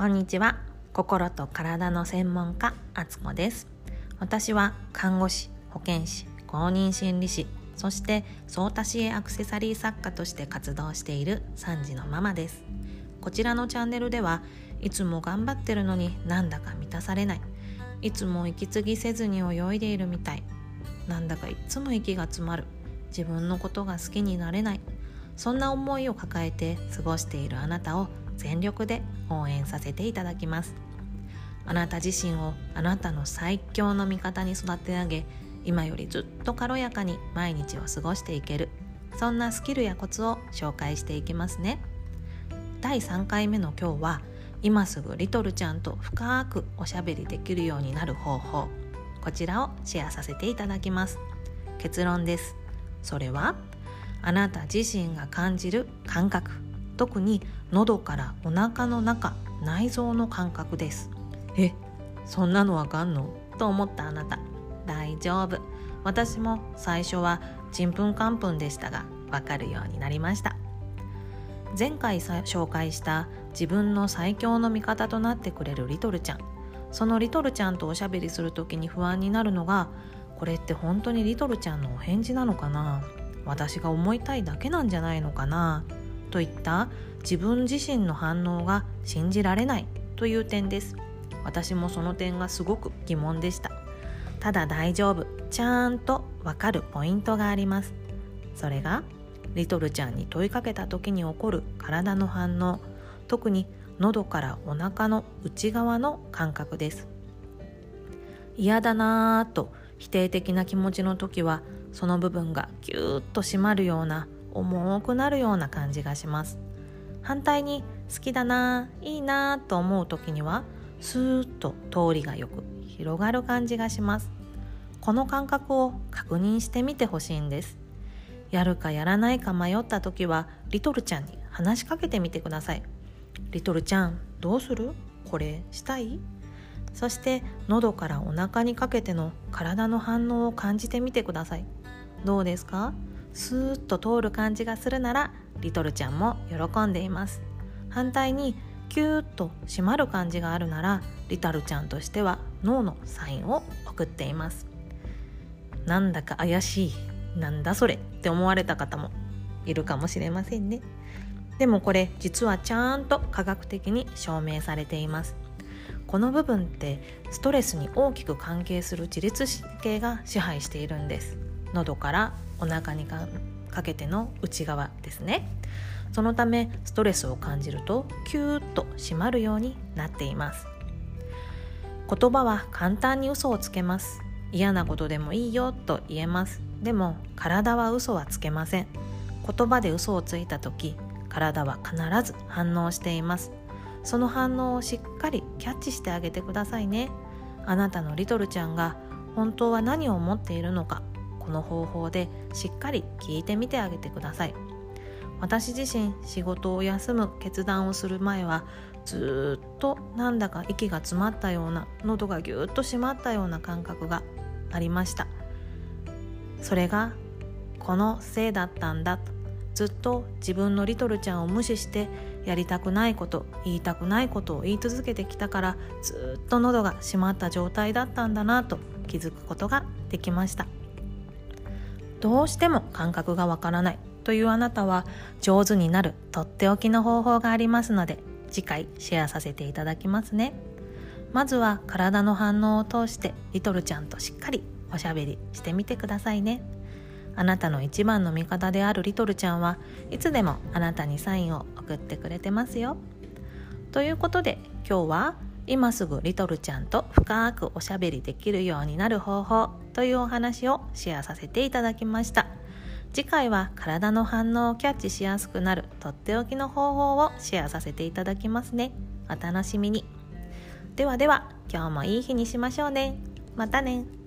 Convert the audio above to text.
こんにちは。心と体の専門家あつこです。私は看護師保健師公認心理師そして相多支援アクセサリー作家として活動している3児のママです。こちらのチャンネルではいつも頑張ってるのになんだか満たされない。いつも息継ぎせずに泳いでいるみたい。なんだかいつも息が詰まる。自分のことが好きになれない。そんな思いを抱えて過ごしているあなたを全力で応援させていただきます。あなた自身をあなたの最強の味方に育て上げ今よりずっと軽やかに毎日を過ごしていけるそんなスキルやコツを紹介していきますね。第3回目の今日は今すぐリトルちゃんと深くおしゃべりできるようになる方法こちらをシェアさせていただきます。結論です。それはあなた自身が感じる感覚。特に喉からお腹の中内臓の感覚です。えそんなのわかんの？と思ったあなた。大丈夫。私も最初はちんぷんかんぷんでしたがわかるようになりました。前回紹介した自分の最強の味方となってくれるリトルちゃん。そのリトルちゃんとおしゃべりする時に不安になるのがこれって本当にリトルちゃんのお返事なのかな？私が思いたいだけなんじゃないのかな？といった自分自身の反応が信じられないという点です。私もその点がすごく疑問でした。ただ大丈夫ちゃんとわかるポイントがあります。それがリトルちゃんに問いかけた時に起こる体の反応特に喉からお腹の内側の感覚です。嫌だなぁと否定的な気持ちの時はその部分がギューッと締まるような重くなるような感じがします。反対に好きだないいなと思う時にはスーッと通りがよく広がる感じがします。この感覚を確認してみてほしいんです。やるかやらないか迷った時はリトルちゃんに話しかけてみてください。リトルちゃんどうする？これしたい？そして喉からお腹にかけての体の反応を感じてみてください。どうですか？スーッと通る感じがするならリトルちゃんも喜んでいます。反対にキューッと締まる感じがあるならリタルちゃんとしては脳のサインを送っています。なんだか怪しいなんだそれって思われた方もいるかもしれませんね。でもこれ実はちゃんと科学的に証明されています。この部分ってストレスに大きく関係する自律神経が支配しているんです。喉からお腹にかかけての内側ですね。そのためストレスを感じるとキューッと締まるようになっています。言葉は簡単に嘘をつけます。嫌なことでもいいよと言えます。でも体は嘘はつけません。言葉で嘘をついた時体は必ず反応しています。その反応をしっかりキャッチしてあげてくださいね。あなたのリトルちゃんが本当は何を思っているのかこの方法でしっかり聞いてみてあげてください。私自身仕事を休む決断をする前はずっとなんだか息が詰まったような喉がぎゅっと締まったような感覚がありました。それがこのせいだったんだずっと自分のリトルちゃんを無視してやりたくないこと言いたくないことを言い続けてきたからずっと喉が締まった状態だったんだなと気づくことができました。どうしても感覚がわからないというあなたは上手になるとっておきの方法がありますので次回シェアさせていただきますね。まずは体の反応を通してリトルちゃんとしっかりおしゃべりしてみてくださいね。あなたの一番の味方であるリトルちゃんはいつでもあなたにサインを送ってくれてますよ。ということで今日は今すぐリトルちゃんと深くおしゃべりできるようになる方法。というお話をシェアさせていただきました。次回は体の反応をキャッチしやすくなるとっておきの方法をシェアさせていただきますね。お楽しみに。ではでは今日もいい日にしましょうね。またね。